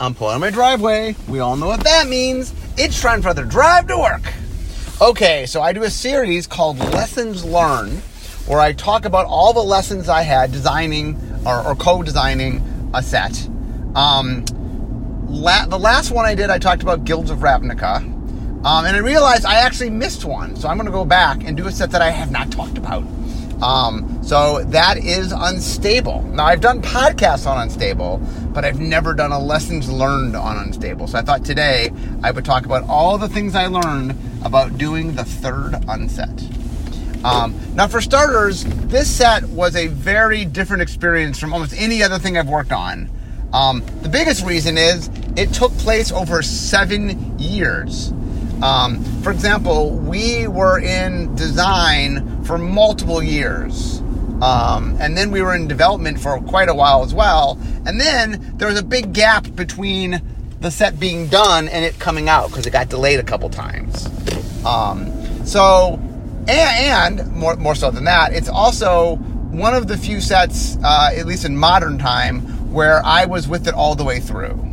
I'm pulling on my driveway. We all know what that means. It's time for the drive to work. Okay, so I do a series called Lessons Learned, where I talk about all the lessons I had designing or, or co-designing a set. Um, la- the last one I did, I talked about Guilds of Ravnica, um, and I realized I actually missed one. So I'm going to go back and do a set that I have not talked about. Um, so that is unstable. Now I've done podcasts on unstable, but I've never done a lessons learned on unstable. So I thought today I would talk about all the things I learned about doing the third unset. Um, now, for starters, this set was a very different experience from almost any other thing I've worked on. Um, the biggest reason is it took place over seven years. Um, for example, we were in design for multiple years. Um, and then we were in development for quite a while as well. And then there was a big gap between the set being done and it coming out because it got delayed a couple times. Um, so, and, and, more, more so than that, it's also one of the few sets, uh, at least in modern time, where I was with it all the way through.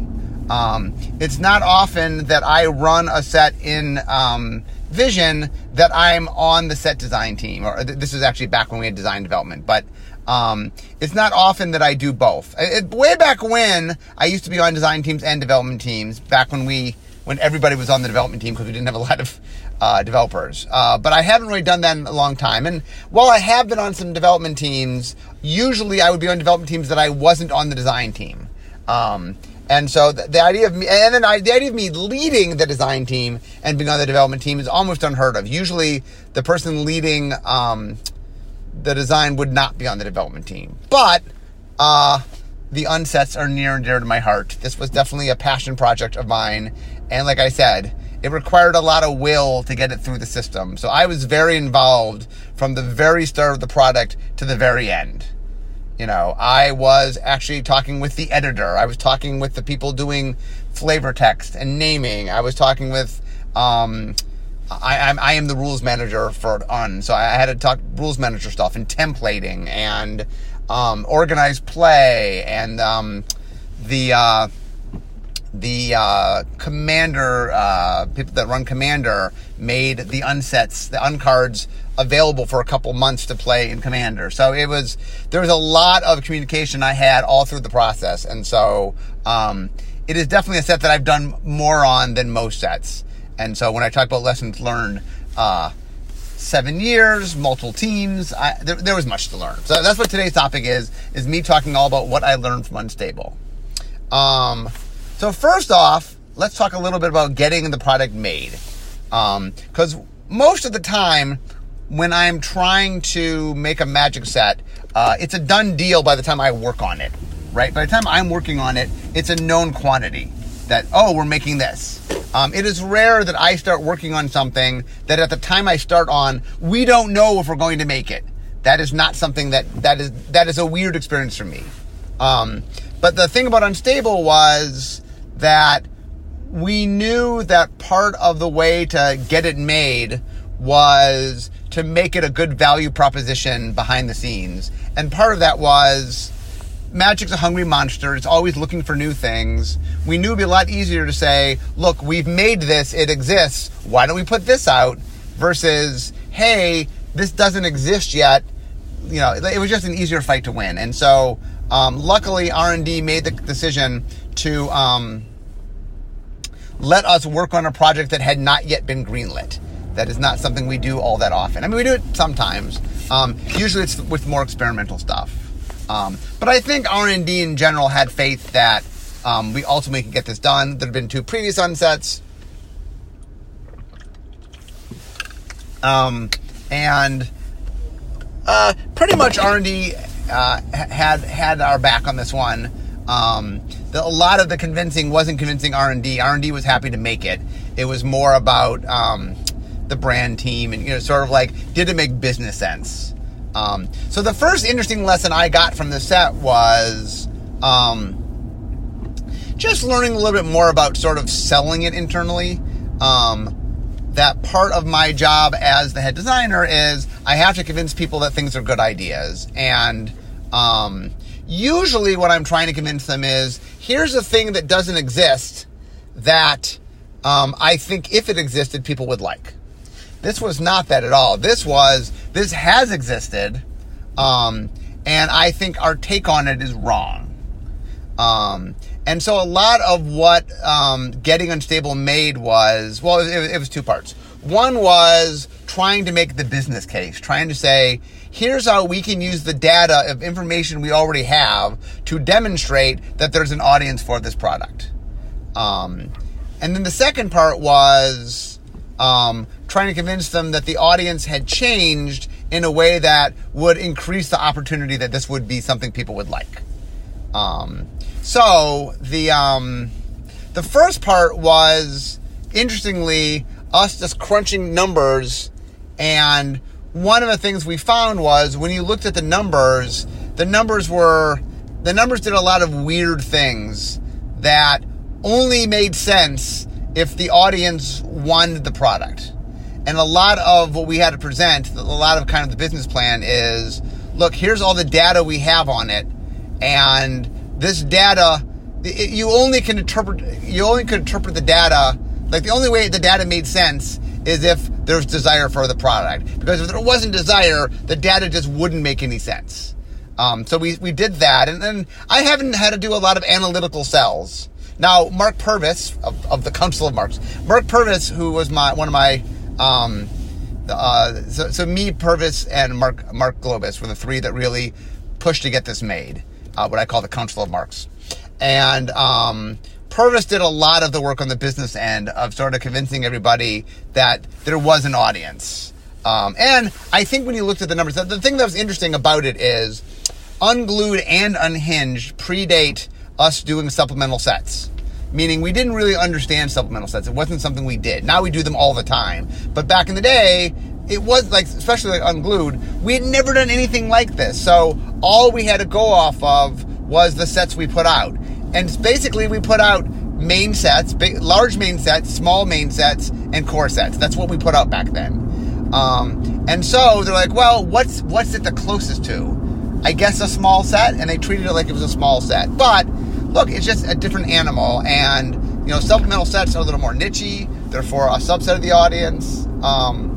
Um, it's not often that I run a set in um, Vision that I'm on the set design team, or th- this is actually back when we had design development, but um, it's not often that I do both. It, way back when I used to be on design teams and development teams, back when we when everybody was on the development team because we didn't have a lot of uh, developers. Uh, but I haven't really done that in a long time. And while I have been on some development teams, usually I would be on development teams that I wasn't on the design team. Um, and so the, the, idea of me, and then I, the idea of me leading the design team and being on the development team is almost unheard of. Usually, the person leading um, the design would not be on the development team. But uh, the unsets are near and dear to my heart. This was definitely a passion project of mine, and like I said, it required a lot of will to get it through the system. So I was very involved from the very start of the product to the very end. You know, I was actually talking with the editor. I was talking with the people doing flavor text and naming. I was talking with, um, I, I'm, I am the rules manager for UN, so I had to talk rules manager stuff and templating and um, organized play and um, the uh, the uh, commander uh, people that run commander made the unsets the uncards available for a couple months to play in commander. So it was there was a lot of communication i had all through the process. And so um, it is definitely a set that i've done more on than most sets. And so when i talk about lessons learned uh, seven years multiple teams I, there, there was much to learn. So that's what today's topic is is me talking all about what i learned from unstable. Um, so first off, let's talk a little bit about getting the product made. Because um, most of the time, when I'm trying to make a magic set, uh, it's a done deal by the time I work on it, right? By the time I'm working on it, it's a known quantity that, oh, we're making this. Um, it is rare that I start working on something that at the time I start on, we don't know if we're going to make it. That is not something that, that is, that is a weird experience for me. Um, but the thing about Unstable was, that we knew that part of the way to get it made was to make it a good value proposition behind the scenes. And part of that was Magic's a hungry monster. It's always looking for new things. We knew it'd be a lot easier to say, look, we've made this, it exists. Why don't we put this out? Versus, hey, this doesn't exist yet. You know, it was just an easier fight to win. And so, um, luckily, R&D made the decision to um, let us work on a project that had not yet been greenlit. That is not something we do all that often. I mean, we do it sometimes. Um, usually, it's with more experimental stuff. Um, but I think R&D in general had faith that um, we ultimately could get this done. There had been two previous unsets. Um, and uh, pretty much R&D uh, had had our back on this one. Um, the, a lot of the convincing wasn't convincing R&D. R&D was happy to make it. It was more about um, the brand team and you know sort of like did it make business sense. Um, so the first interesting lesson I got from the set was um, just learning a little bit more about sort of selling it internally. Um, that part of my job as the head designer is I have to convince people that things are good ideas and um, usually what I'm trying to convince them is here's a thing that doesn't exist that um, I think if it existed, people would like. This was not that at all. This was, this has existed, um, and I think our take on it is wrong. Um, and so a lot of what um, Getting Unstable made was, well, it, it was two parts. One was trying to make the business case, trying to say, here's how we can use the data of information we already have to demonstrate that there's an audience for this product. Um, and then the second part was um, trying to convince them that the audience had changed in a way that would increase the opportunity that this would be something people would like. Um, so the um, the first part was interestingly us just crunching numbers, and one of the things we found was when you looked at the numbers, the numbers were the numbers did a lot of weird things that only made sense if the audience wanted the product. And a lot of what we had to present, a lot of kind of the business plan is look, here's all the data we have on it. And this data, you only can interpret, you only can interpret the data, like the only way the data made sense is if there's desire for the product. Because if there wasn't desire, the data just wouldn't make any sense. Um, so we, we did that. And then I haven't had to do a lot of analytical cells. Now, Mark Purvis of, of the Council of Marks, Mark Purvis, who was my one of my, um, uh, so, so me, Purvis, and Mark Mark Gottlieb were the three that really pushed to get this made. Uh, what I call the Council of Marks, and um, Purvis did a lot of the work on the business end of sort of convincing everybody that there was an audience. Um, and I think when you looked at the numbers, the thing that was interesting about it is Unglued and Unhinged predate us doing supplemental sets. Meaning we didn't really understand supplemental sets. It wasn't something we did. Now we do them all the time. But back in the day, it was like, especially like Unglued, we had never done anything like this. So all we had to go off of was the sets we put out. And basically we put out main sets, big, large main sets, small main sets, and core sets. That's what we put out back then. Um, and so they're like, well, what's what's it the closest to? I guess a small set, and they treated it like it was a small set. But look, it's just a different animal, and you know, supplemental sets are a little more nichey. They're for a subset of the audience. Um,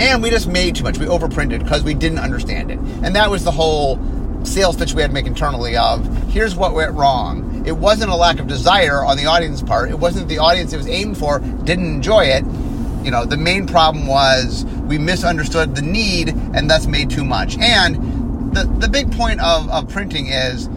and we just made too much. We overprinted because we didn't understand it, and that was the whole sales pitch we had to make internally. Of here's what went wrong. It wasn't a lack of desire on the audience part. It wasn't the audience it was aimed for didn't enjoy it. You know, the main problem was we misunderstood the need and thus made too much. And the, the big point of, of printing is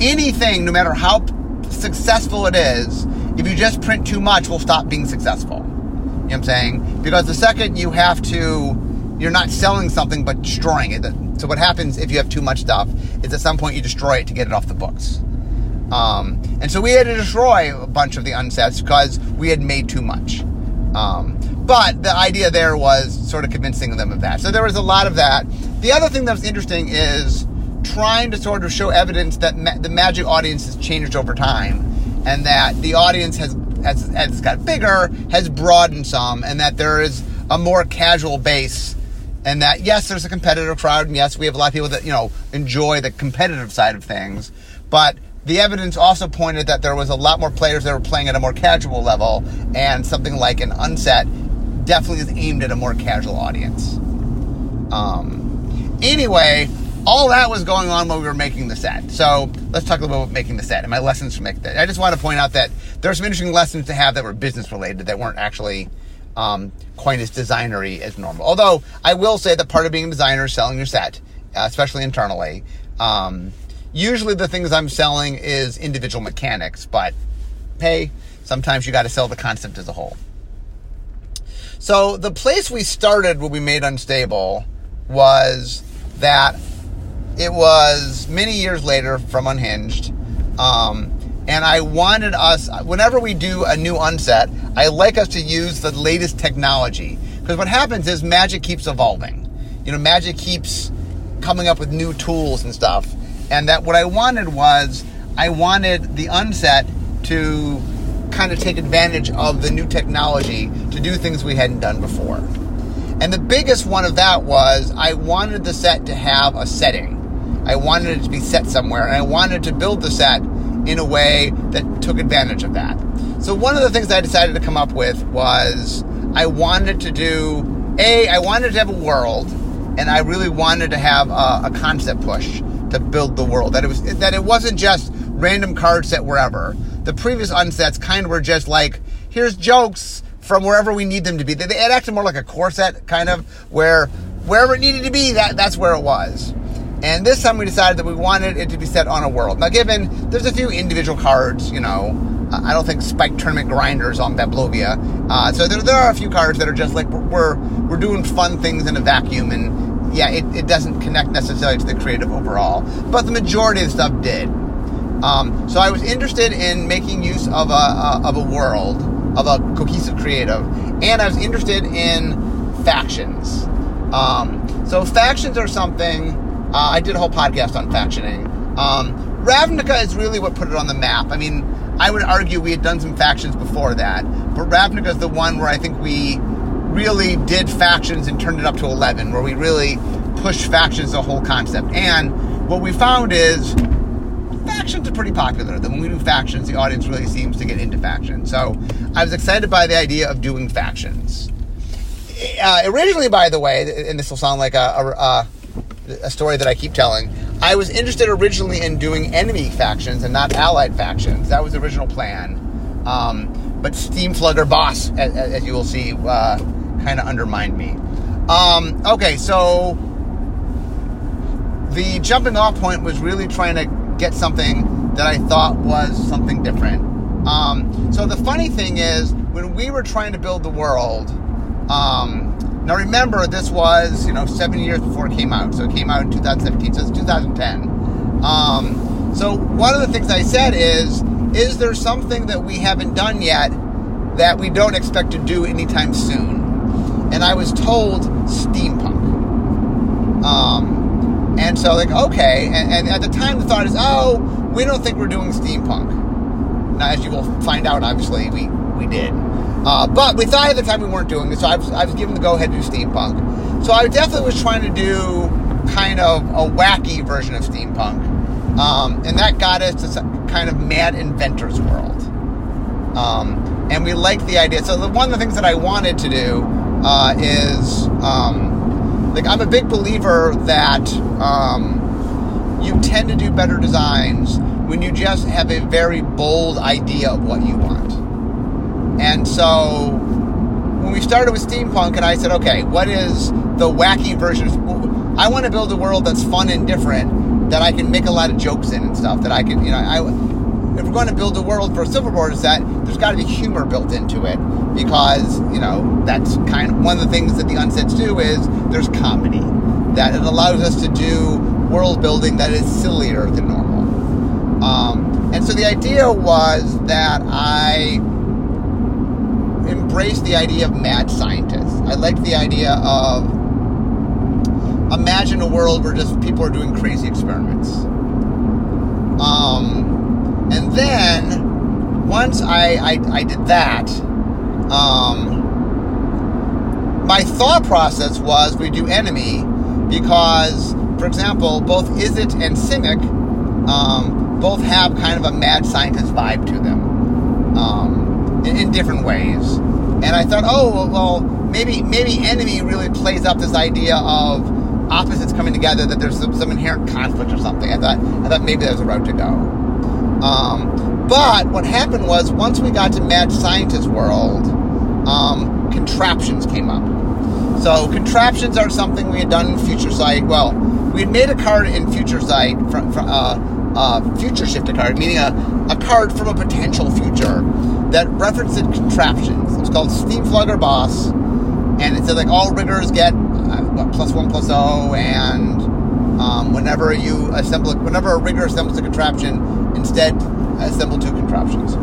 anything, no matter how successful it is, if you just print too much, will stop being successful. You know what I'm saying? Because the second you have to, you're not selling something but destroying it. So what happens if you have too much stuff is at some point you destroy it to get it off the books. Um, and so we had to destroy a bunch of the unsets because we had made too much. Um, but the idea there was sort of convincing them of that. So there was a lot of that. The other thing that was interesting is trying to sort of show evidence that ma- the magic audience has changed over time and that the audience has, as, as it's got bigger, has broadened some, and that there is a more casual base. And that, yes, there's a competitive crowd, and yes, we have a lot of people that, you know, enjoy the competitive side of things. But the evidence also pointed that there was a lot more players that were playing at a more casual level, and something like an unset definitely is aimed at a more casual audience. Um, anyway, all that was going on while we were making the set. So let's talk a little bit about making the set and my lessons from making that. I just want to point out that there are some interesting lessons to have that were business related that weren't actually um, quite as designery as normal. Although I will say that part of being a designer is selling your set, uh, especially internally. Um, usually the things I'm selling is individual mechanics, but hey, sometimes you got to sell the concept as a whole. So the place we started when we made Unstable was that it was many years later from Unhinged. Um, and I wanted us, whenever we do a new unset, I like us to use the latest technology. Because what happens is magic keeps evolving. You know, magic keeps coming up with new tools and stuff. And that what I wanted was, I wanted the unset to kind of take advantage of the new technology to do things we hadn't done before. And the biggest one of that was I wanted the set to have a setting. I wanted it to be set somewhere, and I wanted to build the set in a way that took advantage of that. So one of the things I decided to come up with was I wanted to do a I wanted to have a world, and I really wanted to have a, a concept push to build the world. That it was that it wasn't just random card set wherever. The previous unsets kind of were just like here's jokes from wherever we need them to be. They, it acted more like a core set kind of where wherever it needed to be, that that's where it was. And this time we decided that we wanted it to be set on a world. Now, given there's a few individual cards, you know, I don't think Spike Tournament Grinders on Bablovia. Uh, so there, there are a few cards that are just like we're we're doing fun things in a vacuum, and yeah, it, it doesn't connect necessarily to the creative overall. But the majority of the stuff did. Um, so I was interested in making use of a, a of a world of a cohesive creative, and I was interested in factions. Um, so factions are something. Uh, I did a whole podcast on factioning. Um, Ravnica is really what put it on the map. I mean, I would argue we had done some factions before that, but Ravnica is the one where I think we really did factions and turned it up to 11, where we really pushed factions the whole concept. And what we found is factions are pretty popular. That when we do factions, the audience really seems to get into factions. So I was excited by the idea of doing factions. Uh, originally, by the way, and this will sound like a, a, a, story that I keep telling, I was interested originally in doing enemy factions and not allied factions. That was the original plan. Um, but Steamflogger Boss, as, as, you will see, uh, kind of undermined me. Um, okay, so the jumping off point was really trying to get something that I thought was something different. Um, so the funny thing is, when we were trying to build the world, um, now remember this was you know seven years before it came out, so it came out in 2017, so it's 2010. Um, so one of the things I said is, is there something that we haven't done yet that we don't expect to do anytime soon? And I was told steampunk. Um, and so, like, okay. And, and, at the time, the thought is, oh, we don't think we're doing steampunk. Now, as you will find out, obviously, we, we did. Uh, but we thought at the time we weren't doing it, so I was, I was given the go ahead to do steampunk. So I definitely was trying to do kind of a wacky version of steampunk. Um, and that got us to some kind of mad inventor's world. Um, and we liked the idea. So the, one of the things that I wanted to do uh, is um, like I'm a big believer that um, you tend to do better designs when you just have a very bold idea of what you want. And so when we started with steampunk, and I said, okay, what is the wacky version? I want to build a world that's fun and different that I can make a lot of jokes in and stuff. That I can, you know, I if we're going to build a world for a silver border set, there's got to be humor built into it because you know that's kind of one of the things that the unsets do is there's comedy that it allows us to do world building that is sillier than normal. Um, and so the idea was that I embraced the idea of mad scientists. I liked the idea of imagine a world where just people are doing crazy experiments. Um, and then once I, I, I did that, um, my thought process was we do enemy because, for example, both Izzet and Simic um, both have kind of a mad scientist vibe to them um, in, in, different ways. And I thought, oh well, maybe maybe enemy really plays up this idea of opposites coming together that there's some, some inherent conflict or something. I thought I thought maybe there's a route to go. Um, but what happened was once we got to Mad Scientist World, um, contraptions came up. So contraptions are something we had done in Future Sight. Well, we had made a card in Future Sight from, from uh, uh, future shifted card, meaning a, a card from a potential future that referenced contraptions. It was called Steamflogger Boss, and it said like all riggers get uh, what, plus one plus O, and um, whenever you assemble, whenever a rigger assembles a contraption, Instead, assemble two contraptions.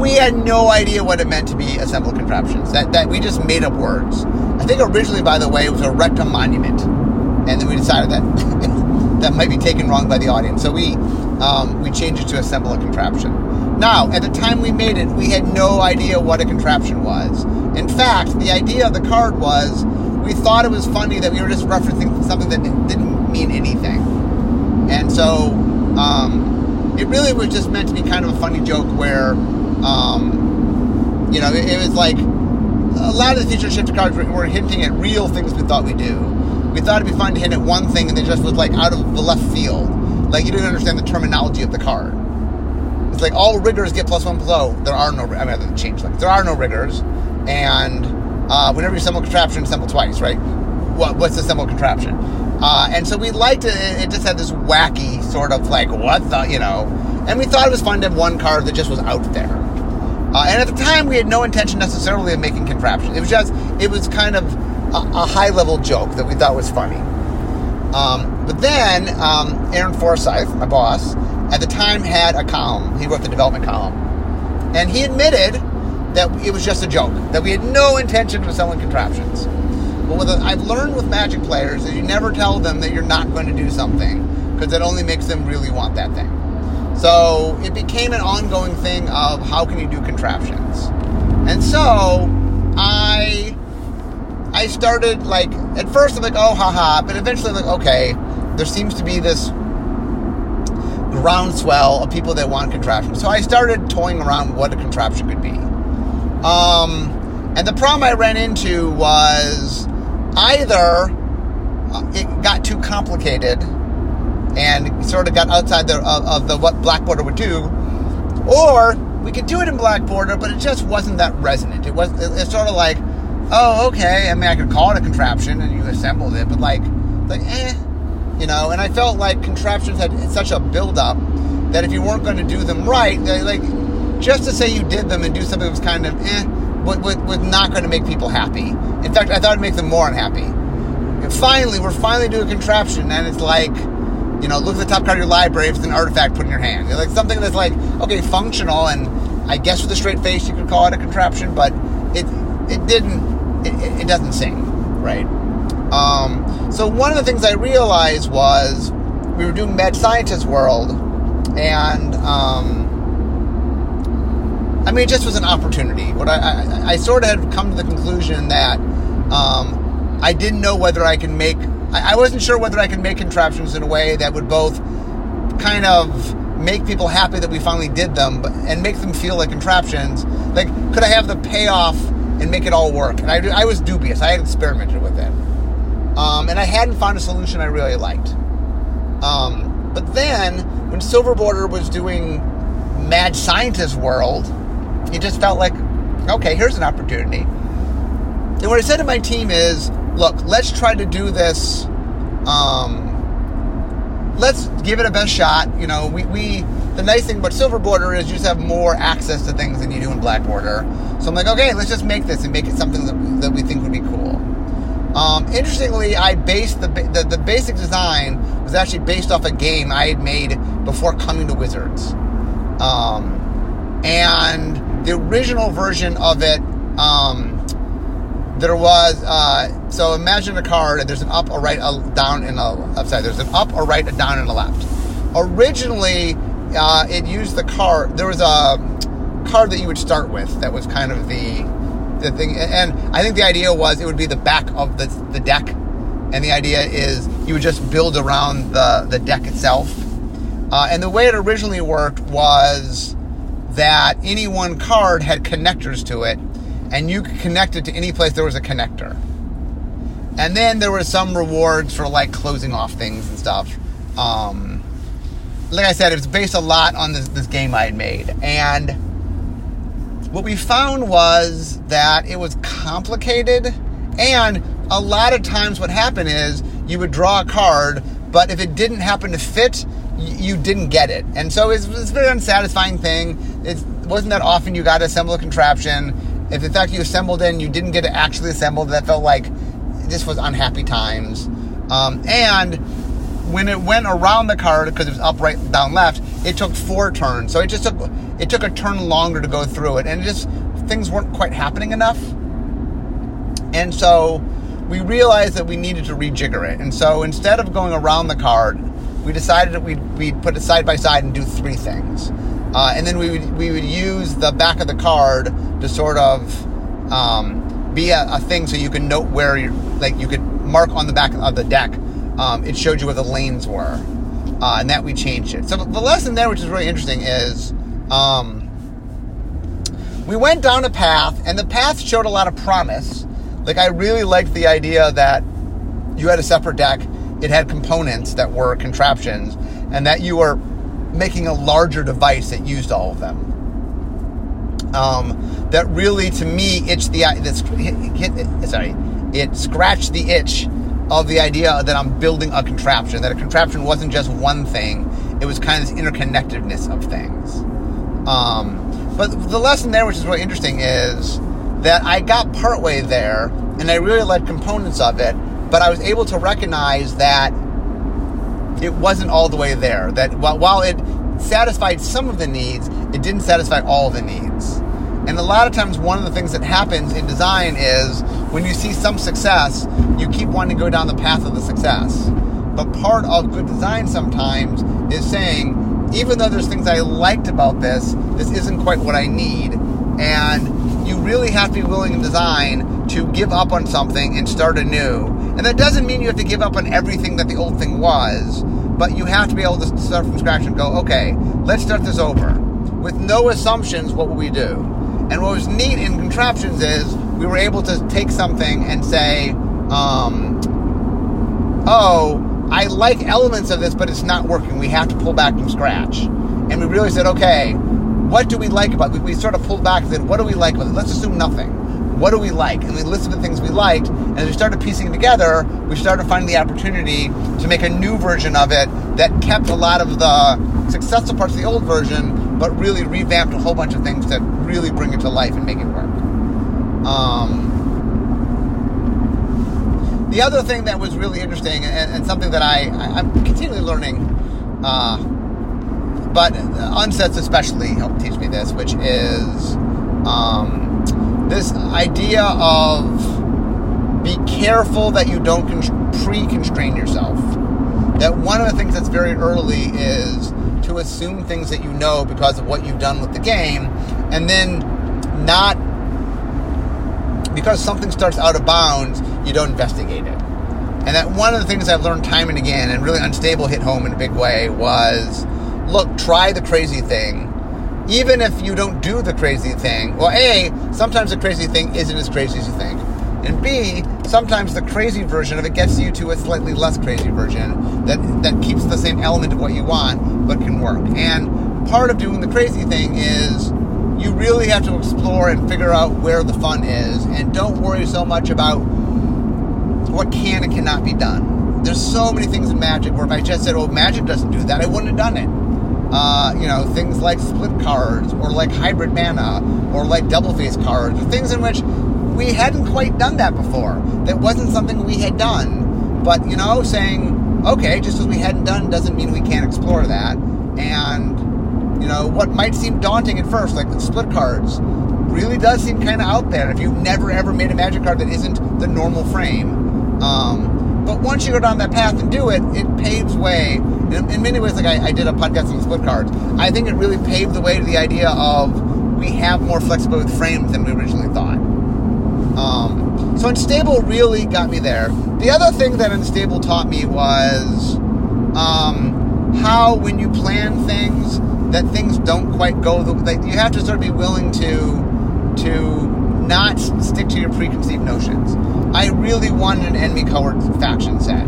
We had no idea what it meant to be assemble contraptions. That, that we just made up words. I think originally, by the way, it was a rectum monument, and then we decided that that might be taken wrong by the audience. So we um, we changed it to assemble a contraption. Now, at the time we made it, we had no idea what a contraption was. In fact, the idea of the card was we thought it was funny that we were just referencing something that didn't mean anything. And so um, it really was just meant to be kind of a funny joke where, um, you know, it, it, was like a lot of the future shifted cards were, were, hinting at real things we thought we do. We thought it'd be fun to hint at one thing, and it just was like out of the left field. Like you didn't understand the terminology of the card. It's like all riggers get plus one below. There are no. I mean, I change like there are no riggers, and uh, whenever you assemble a contraption, assemble twice, right? What, what's the symbol contraption? Uh, and so we liked it. It just had this wacky sort of like what the you know, and we thought it was fun to have one car that just was out there. Uh, and at the time, we had no intention necessarily of making contraptions. It was just it was kind of a, a high level joke that we thought was funny. Um, but then um, Aaron Forsythe, my boss, at the time had a column. He wrote the development column, and he admitted that it was just a joke. That we had no intention of selling contraptions. But what I've learned with Magic players is you never tell them that you're not going to do something because that only makes them really want that thing. So it became an ongoing thing of how can you do contraptions. And so I I started like at first I'm like oh haha, but eventually I'm like okay, there seems to be this groundswell of people that want contraptions. So I started toying around what a contraption could be. Um, and the problem I ran into was either uh, it got too complicated and sort of got outside the, of, of the what Black Border would do, or we could do it in Black Border, but it just wasn't that resonant. It was it, it's sort of like, oh, okay. I mean, I could call it a contraption and you assembled it, but like, like, eh, you know. And I felt like contraptions had such a build-up that if you weren't going to do them right, like, just to say you did them and do something that was kind of eh was, was not going to make people happy. In fact, I thought it'd make them more unhappy. And finally, we're finally doing a contraption, and it's like, you know, look at the top card of your library. If it's an artifact, put in your hand. It's like something that's like, okay, functional, and I guess with a straight face you could call it a contraption, but it it didn't, it, it doesn't sing, right? Um, so one of the things I realized was we were doing Mad Scientist World, and um, I mean, it just was an opportunity. But I, I, I sort of had come to the conclusion that um, I didn't know whether I can make. I, I wasn't sure whether I could make contraptions in a way that would both kind of make people happy that we finally did them, but, and make them feel like contraptions. Like, could I have the payoff and make it all work? And I, I was dubious. I had experimented with it, um, and I hadn't found a solution I really liked. Um, but then, when Silver Border was doing Mad Scientist World, it just felt like, okay, here's an opportunity. And what I said to my team is, look, let's try to do this. Um, let's give it a best shot. You know, we, we the nice thing about Silver Border is you just have more access to things than you do in Black Border. So I'm like, okay, let's just make this and make it something that, that we think would be cool. Um, interestingly, I based the, the, the basic design was actually based off a game I had made before coming to Wizards, um, and the original version of it, um, there was uh, so imagine a card there's an up, a right, a down, and a upside. There's an up, a right, a down, and a left. Originally, uh, it used the card. There was a card that you would start with that was kind of the the thing, and I think the idea was it would be the back of the the deck, and the idea is you would just build around the the deck itself. Uh, and the way it originally worked was that any one card had connectors to it, and you could connect it to any place there was a connector. And then there were some rewards for like closing off things and stuff. Um, like I said, it was based a lot on this, this game I had made. And what we found was that it was complicated. And a lot of times, what happened is you would draw a card, but if it didn't happen to fit, you didn't get it. And so it's, it's a very unsatisfying thing. It wasn't that often you got to assemble a contraption. If in fact you assembled it and you didn't get it actually assembled, that felt like this was unhappy times. Um, and when it went around the card, because it was up, right, down, left, it took four turns. So it just took it took a turn longer to go through it, and it just things weren't quite happening enough. And so we realized that we needed to rejigger it. And so instead of going around the card, we decided that we'd, we'd put it side by side and do three things. Uh, and then we would, we would use the back of the card to sort of um, be a, a, thing so you can note where you like you could mark on the back of the deck. Um, it showed you where the lanes were. Uh, and that we changed it. So the lesson there, which is really interesting, is um, we went down a path, and the path showed a lot of promise. Like I really liked the idea that you had a separate deck, it had components that were contraptions, and that you were making a larger device that used all of them. Um, that really, to me, itched the hit, sorry, it scratched the itch of the idea that I'm building a contraption. That a contraption wasn't just one thing; it was kind of this interconnectedness of things. Um, but the lesson there, which is really interesting, is that I got partway there, and I really liked components of it, but I was able to recognize that it wasn't all the way there. That while it satisfied some of the needs, it didn't satisfy all the needs. And a lot of times, one of the things that happens in design is when you see some success, you keep wanting to go down the path of the success. But part of good design sometimes is saying, even though there's things I liked about this, this isn't quite what I need. And you really have to be willing in design to give up on something and start anew. And that doesn't mean you have to give up on everything that the old thing was, but you have to be able to start from scratch and go, okay, let's start this over. With no assumptions, what will we do? And what was neat in contraptions is we were able to take something and say, um, oh, I like elements of this, but it's not working. We have to pull back from scratch. And we really said, okay, what do we like about it? We, sort of pulled back and said, what do we like about it? Let's assume nothing. What do we like? And we listed the things we liked. And as we started piecing together, we started finding the opportunity to make a new version of it that kept a lot of the successful parts of the old version, but really revamped a whole bunch of things to really bring it to life and make it work. Um, the other thing that was really interesting and, and something that I, I, am continually learning, uh, but unsets especially helped teach me this, which is um, this idea of be careful that you don't pre-constrain yourself. That one of the things that's very early is to assume things that you know because of what you've done with the game, and then not because something starts out of bounds, you don't investigate it. And that one of the things I've learned time and again, and really unstable hit home in a big way, was look, try the crazy thing. Even if you don't do the crazy thing, well, A, sometimes the crazy thing isn't as crazy as you think. And B, sometimes the crazy version of it gets you to a slightly less crazy version that, that keeps the same element of what you want but can work. And part of doing the crazy thing is you really have to explore and figure out where the fun is and don't worry so much about what can and cannot be done. There's so many things in Magic where if I just said, oh, Magic doesn't do that, I wouldn't have done it. Uh, you know, things like split cards or like hybrid mana or like double face cards, things in which we hadn't quite done that before. That wasn't something we had done. But, you know, saying, okay, just as we hadn't done doesn't mean we can't explore that. And, you know, what might seem daunting at first, like split cards, really does seem kind of out there if you've never ever made a magic card that isn't the normal frame. Um, but once you go down that path and do it, it paves way. In, in many ways, like I, I, did a podcast on split cards, I think it really paved the way to the idea of we have more flexibility with frames than we originally thought. Um, so Unstable really got me there. The other thing that Unstable taught me was um, how when you plan things, that things don't quite go the like you have to sort of be willing to to not stick to your preconceived notions. I really wanted an enemy colored faction set.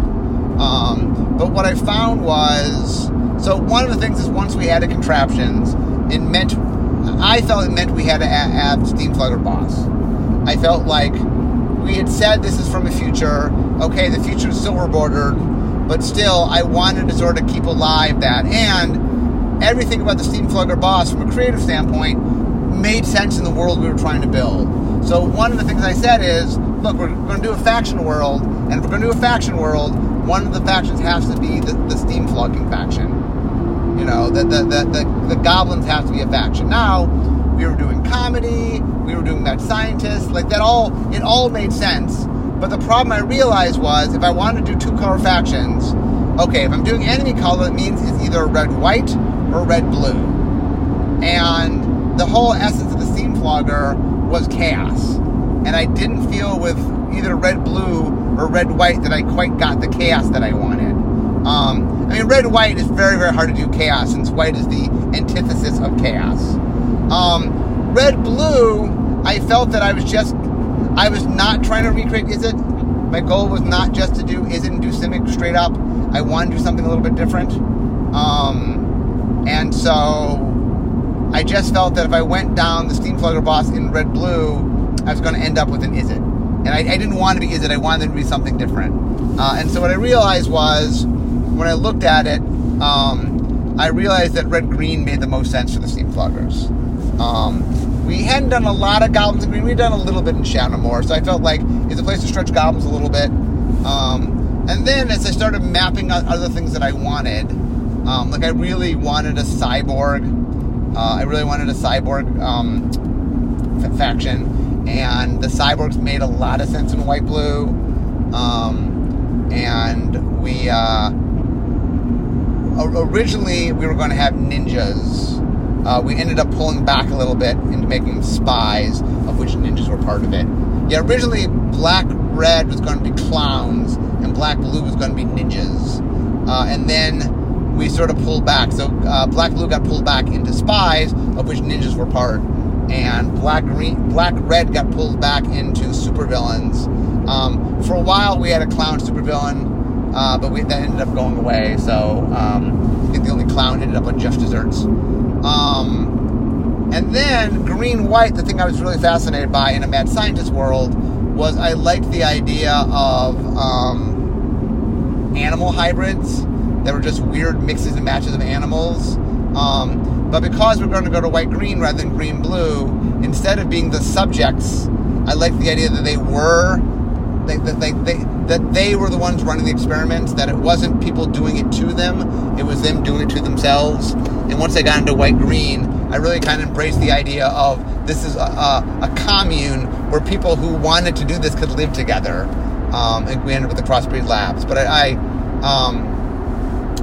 Um, but what I found was so one of the things is once we added contraptions, it meant I felt it meant we had to add Steamflogger boss. I felt like we had said this is from the future. Okay, the future is silver bordered, but still, I wanted to sort of keep alive that. And everything about the Steamflogger boss, from a creative standpoint, made sense in the world we were trying to build. So one of the things I said is, look, we're going to do a faction world, and if we're going to do a faction world, one of the factions has to be the, the steam flogging faction. You know, the, the, the, the, the goblins have to be a faction. Now, we were doing comedy, we were doing that scientist, like that all, it all made sense. But the problem I realized was if I wanted to do two color factions, okay, if I'm doing enemy color, it means it's either red white or red blue. And the whole essence of the Steamflogger was chaos. And I didn't feel with either red blue or red white that I quite got the chaos that I wanted. Um, I mean, red white is very very hard to do chaos since white is the antithesis of chaos. Um, red blue, I felt that I was just I was not trying to recreate Izzet. My goal was not just to do Izzet and do Simic straight up. I wanted to do something a little bit different. Um, and so I just felt that if I went down the Steamflogger boss in red blue, I was going to end up with an Izzet. And I, I, didn't want to be Izzet, I wanted it to be something different. Uh, and so what I realized was, when I looked at it, um, I realized that red green made the most sense for the Steamfloggers. Um, we hadn't done a lot of goblins in green. We'd done a little bit in Shadowmoor, so I felt like it's a place to stretch goblins a little bit. Um, and then as I started mapping out other things that I wanted, um, like I really wanted a cyborg. Uh, I really wanted a cyborg um, f- faction, and the cyborgs made a lot of sense in white blue. Um, and we uh, originally we were going to have ninjas. Uh, we ended up pulling back a little bit into making spies, of which ninjas were part of it. Yeah, originally black red was going to be clowns, and black blue was going to be ninjas. Uh, and then we sort of pulled back. So uh, black blue got pulled back into spies, of which ninjas were part, and black green, black red got pulled back into supervillains. Um, for a while, we had a clown supervillain, uh, but we, that ended up going away. So um, I think the only clown ended up on Just Desserts. Um, and then green white, the thing I was really fascinated by in a mad scientist world was I liked the idea of um, animal hybrids that were just weird mixes and matches of animals. Um, but because we're going to go to white green rather than green blue, instead of being the subjects, I liked the idea that they were they, they, they, that they were the ones running the experiments. That it wasn't people doing it to them; it was them doing it to themselves. And once I got into white green, I really kind of embraced the idea of this is a, a, a commune where people who wanted to do this could live together. Um, and we ended up with the Crossbreed Labs. But I, I um,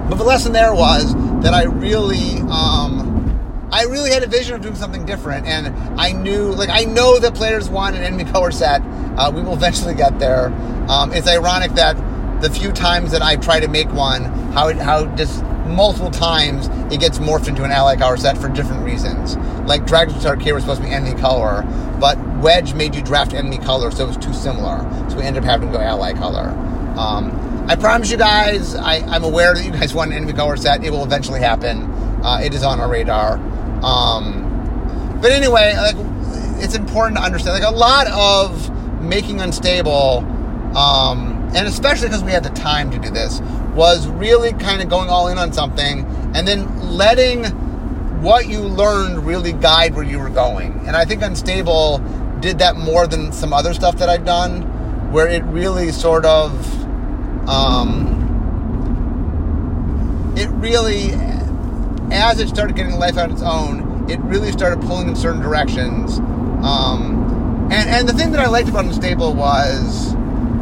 but the lesson there was that I really, um, I really had a vision of doing something different, and I knew, like, I know that players want an enemy color set. Uh, we will eventually get there. Um, it's ironic that the few times that I try to make one, how it, how just multiple times it gets morphed into an ally color set for different reasons. Like Dragon's Arcade was supposed to be enemy color, but Wedge made you draft enemy color, so it was too similar. So we ended up having to go ally color. Um, I promise you guys, I, am aware that you guys want an enemy color set. It will eventually happen. Uh, it is on our radar. Um, but anyway, like it's important to understand. Like a lot of making unstable, um, and especially because we had the time to do this, was really kind of going all in on something and then letting what you learned really guide where you were going. And I think Unstable did that more than some other stuff that I've done, where it really sort of, um, it really, as it started getting life on its own, it really started pulling in certain directions. Um, and, and the thing that I liked about Unstable was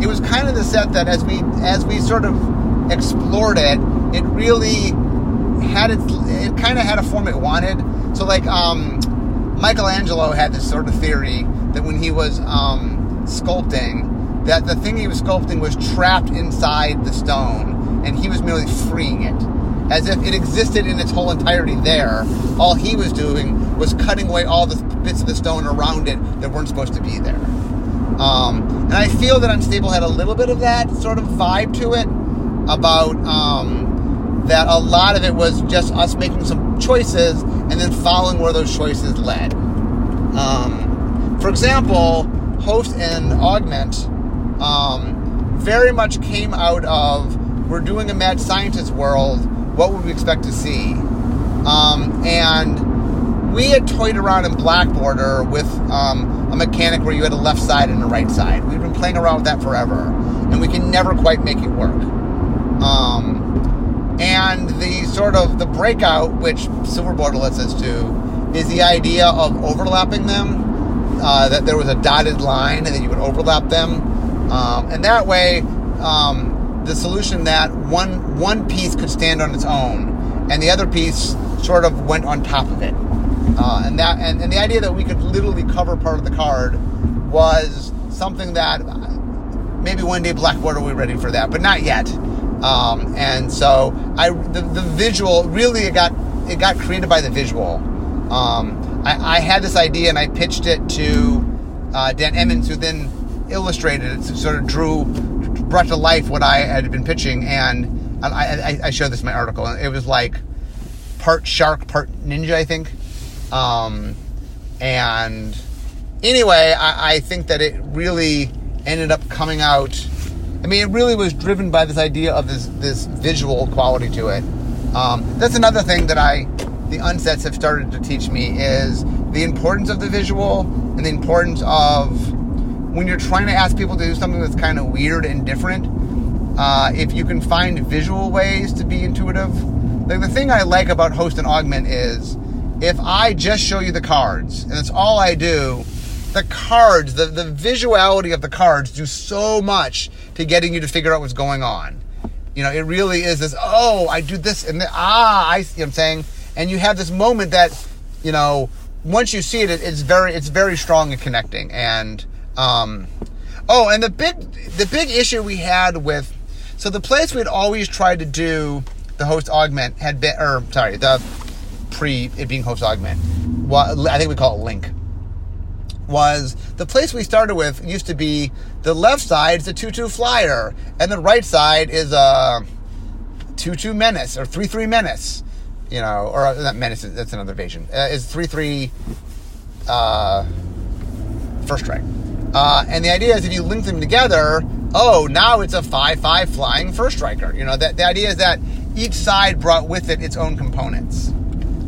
it was kind of the set that as we as we sort of explored it, it really had its it kind of had a form it wanted. So like um, Michelangelo had this sort of theory that when he was um, sculpting, that the thing he was sculpting was trapped inside the stone, and he was merely freeing it, as if it existed in its whole entirety there. All he was doing was cutting away all the bits of the stone around it that weren't supposed to be there. Um, and I feel that Unstable had a little bit of that sort of vibe to it about um, that a lot of it was just us making some choices and then following where those choices led. Um, for example, host and augment um, very much came out of we're doing a mad scientist world. What would we expect to see? Um, and we had toyed around in Black Border with um, a mechanic where you had a left side and a right side. We've been playing around with that forever, and we can never quite make it work. Um, and the sort of the breakout, which Silver Border lets us do, is the idea of overlapping them. Uh, that there was a dotted line, and then you would overlap them, um, and that way, um, the solution that one one piece could stand on its own, and the other piece sort of went on top of it. Uh, and that and, and the idea that we could literally cover part of the card was something that maybe one day Black Border will be ready for that, but not yet. Um, and so I the, the visual really it got it got created by the visual. Um, I, I, had this idea and I pitched it to uh, Dan Emmons, who then illustrated it, sort of drew brought to life what I had been pitching, and I, I, I showed this in my article. It was like part shark, part ninja, I think. Um, and anyway, I, I think that it really ended up coming out. I mean, it really was driven by this idea of this this visual quality to it. Um, that's another thing that I, the unsets have started to teach me is the importance of the visual and the importance of when you're trying to ask people to do something that's kind of weird and different. Uh, if you can find visual ways to be intuitive, like the thing I like about host and augment is if I just show you the cards and that's all I do, the cards, the, the visuality of the cards do so much to getting you to figure out what's going on. You know, it really is this, oh, I do this and ah, I see what I'm saying. And you have this moment that, you know, once you see it, it's very, it's very strong and connecting. And, um, oh, and the big, the big issue we had with, so the place we'd always tried to do the host augment had been, or sorry, the pre it being host augment, well, I think we call it link was the place we started with used to be the left side is a 2 2 flyer, and the right side is a 2 2 menace or 3 3 menace. You know, or uh, not menace, that's another version. Uh, is 3 3 uh, first strike. Uh, and the idea is if you link them together, oh, now it's a 5 5 flying first striker. You know, that, the idea is that each side brought with it its own components.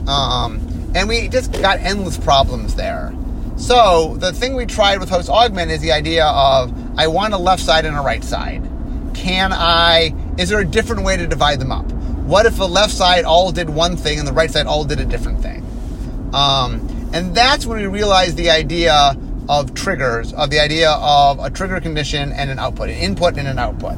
Um, and we just got endless problems there. So the thing we tried with host augment is the idea of I want a left side and a right side. Can I? Is there a different way to divide them up? What if the left side all did one thing and the right side all did a different thing? Um, and that's when we realized the idea of triggers, of the idea of a trigger condition and an output, an input and an output.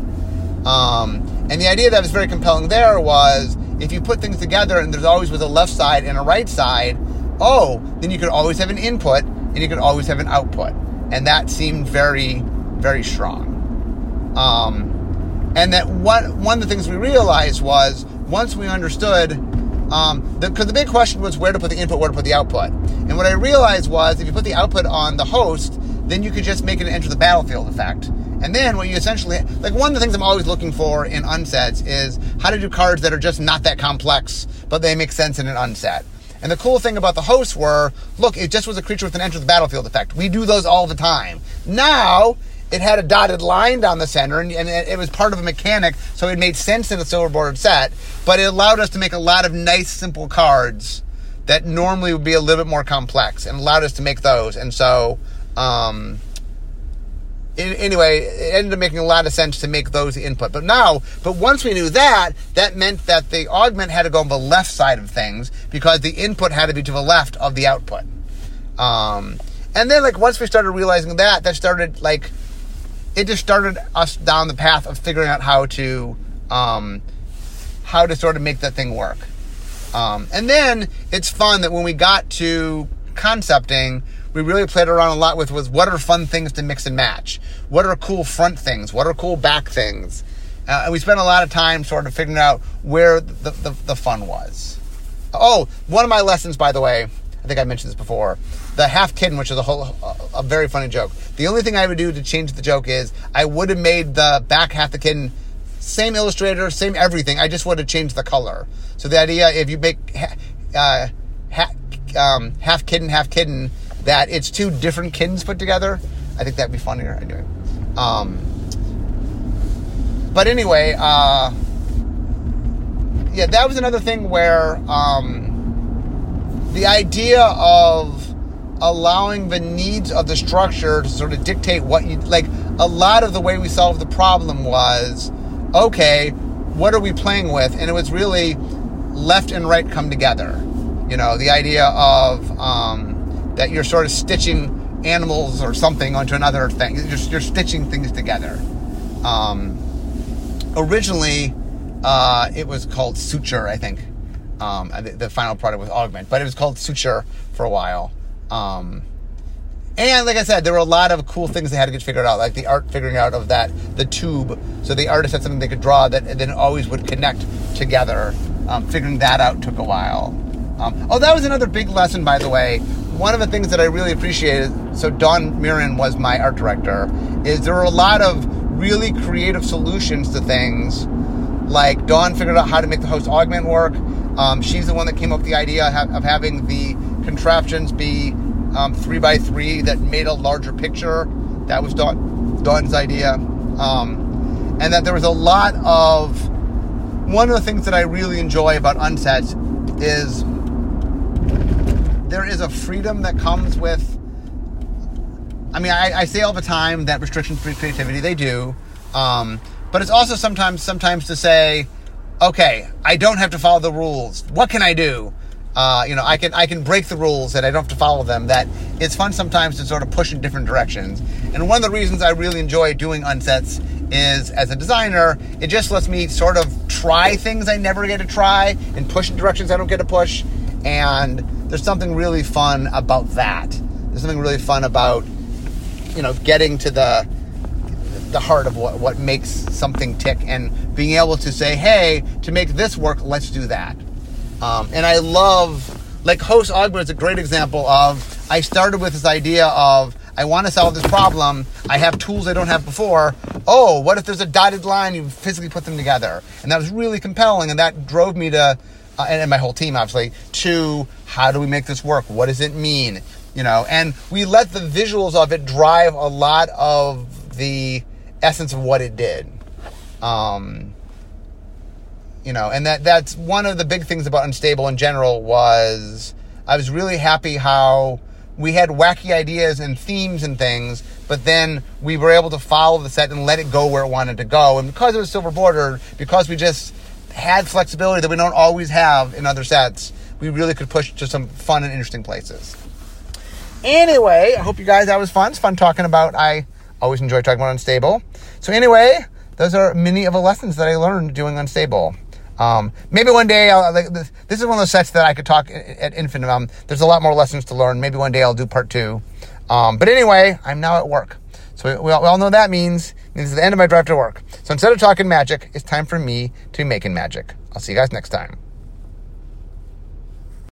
Um, and the idea that was very compelling there was if you put things together and there's always was a left side and a right side, oh, then you could always have an input and you could always have an output. And that seemed very, very strong. Um, and that one, one of the things we realized was once we understood, because um, the, the big question was where to put the input, where to put the output. And what I realized was if you put the output on the host, then you could just make it enter the battlefield effect. And then what you essentially, like one of the things I'm always looking for in unsets is how to do cards that are just not that complex, but they make sense in an unset. And the cool thing about the hosts were, look, it just was a creature with an enter the battlefield effect. We do those all the time. Now, it had a dotted line down the center, and, and, it was part of a mechanic, so it made sense in a silver bordered set. But it allowed us to make a lot of nice, simple cards that normally would be a little bit more complex, and allowed us to make those. And so, um, anyway, it ended up making a lot of sense to make those the input. But now, but once we knew that, that meant that the augment had to go on the left side of things because the input had to be to the left of the output. Um, and then, like, once we started realizing that, that started, like, it just started us down the path of figuring out how to, um, how to sort of make that thing work. Um, and then it's fun that when we got to concepting, we really played around a lot with was what are fun things to mix and match? What are cool front things? What are cool back things? Uh, and we spent a lot of time sort of figuring out where the, the, the fun was. Oh, one of my lessons, by the way, I think I mentioned this before. The half kitten, which is a whole a very funny joke. The only thing I would do to change the joke is I would have made the back half the kitten same illustrator, same everything. I just would have changed the color. So the idea, if you make uh, ha, um, half kitten, half kitten, that it's two different kittens put together. I think that'd be funnier. Anyway, um, but anyway, uh, yeah, that was another thing where um, the idea of allowing the needs of the structure to sort of dictate what you like. A lot of the way we solved the problem was okay, what are we playing with? And it was really left and right come together. You know, the idea of um, that you're sort of stitching animals or something onto another thing. You're, you're stitching things together. Um, originally, uh, it was called Suture, I think. Um, the, the, final product was Augment, but it was called Suture for a while. Um, And like I said, there were a lot of cool things they had to get figured out, like the art figuring out of that, the tube. So the artist had something they could draw that then always would connect together. Um, figuring that out took a while. Um, oh, that was another big lesson, by the way. One of the things that I really appreciated, so Dawn Murin was my art director, is there were a lot of really creative solutions to things. Like Dawn figured out how to make the host augment work. Um, she's the one that came up with the idea of having the contraptions be um, three by three that made a larger picture. That was Dawn, Dawn's idea. Um, and that there was a lot of one of the things that I really enjoy about unsets is there is a freedom that comes with. I mean, I, I say all the time that restrictions breed creativity. They do, um, but it's also sometimes sometimes to say, okay, I don't have to follow the rules. What can I do? Uh, you know, I can I can break the rules and I don't have to follow them. That it's fun sometimes to sort of push in different directions. And one of the reasons I really enjoy doing unsets is as a designer, it just lets me sort of try things I never get to try and push in directions I don't get to push. And there's something really fun about that. There's something really fun about you know getting to the the heart of what, what makes something tick and being able to say, hey, to make this work, let's do that. Um, and I love, like Host Augment is a great example of, I started with this idea of, I want to solve this problem. I have tools I don't have before. Oh, what if there's a dotted line? You physically put them together. And that was really compelling. And that drove me to, uh, and, and my whole team obviously, to how do we make this work? What does it mean? You know, and we let the visuals of it drive a lot of the essence of what it did. Um, you know, and that that's one of the big things about Unstable in general was I was really happy how we had wacky ideas and themes and things, but then we were able to follow the set and let it go where it wanted to go. And because it was silver bordered, because we just had flexibility that we don't always have in other sets, we really could push to some fun and interesting places. Anyway, I hope you guys that was fun. It's fun talking about. I always enjoy talking about Unstable. So anyway, those are many of the lessons that I learned doing Unstable. Um, maybe one day, I'll, like, this, is one of those sets that I could talk at infinitum. Um, there's a lot more lessons to learn. Maybe one day I'll do part two. Um, but anyway, I'm now at work. So we all, we all know that means. It means the end of my drive to work. So instead of talking magic, it's time for me to be making magic. I'll see you guys next time.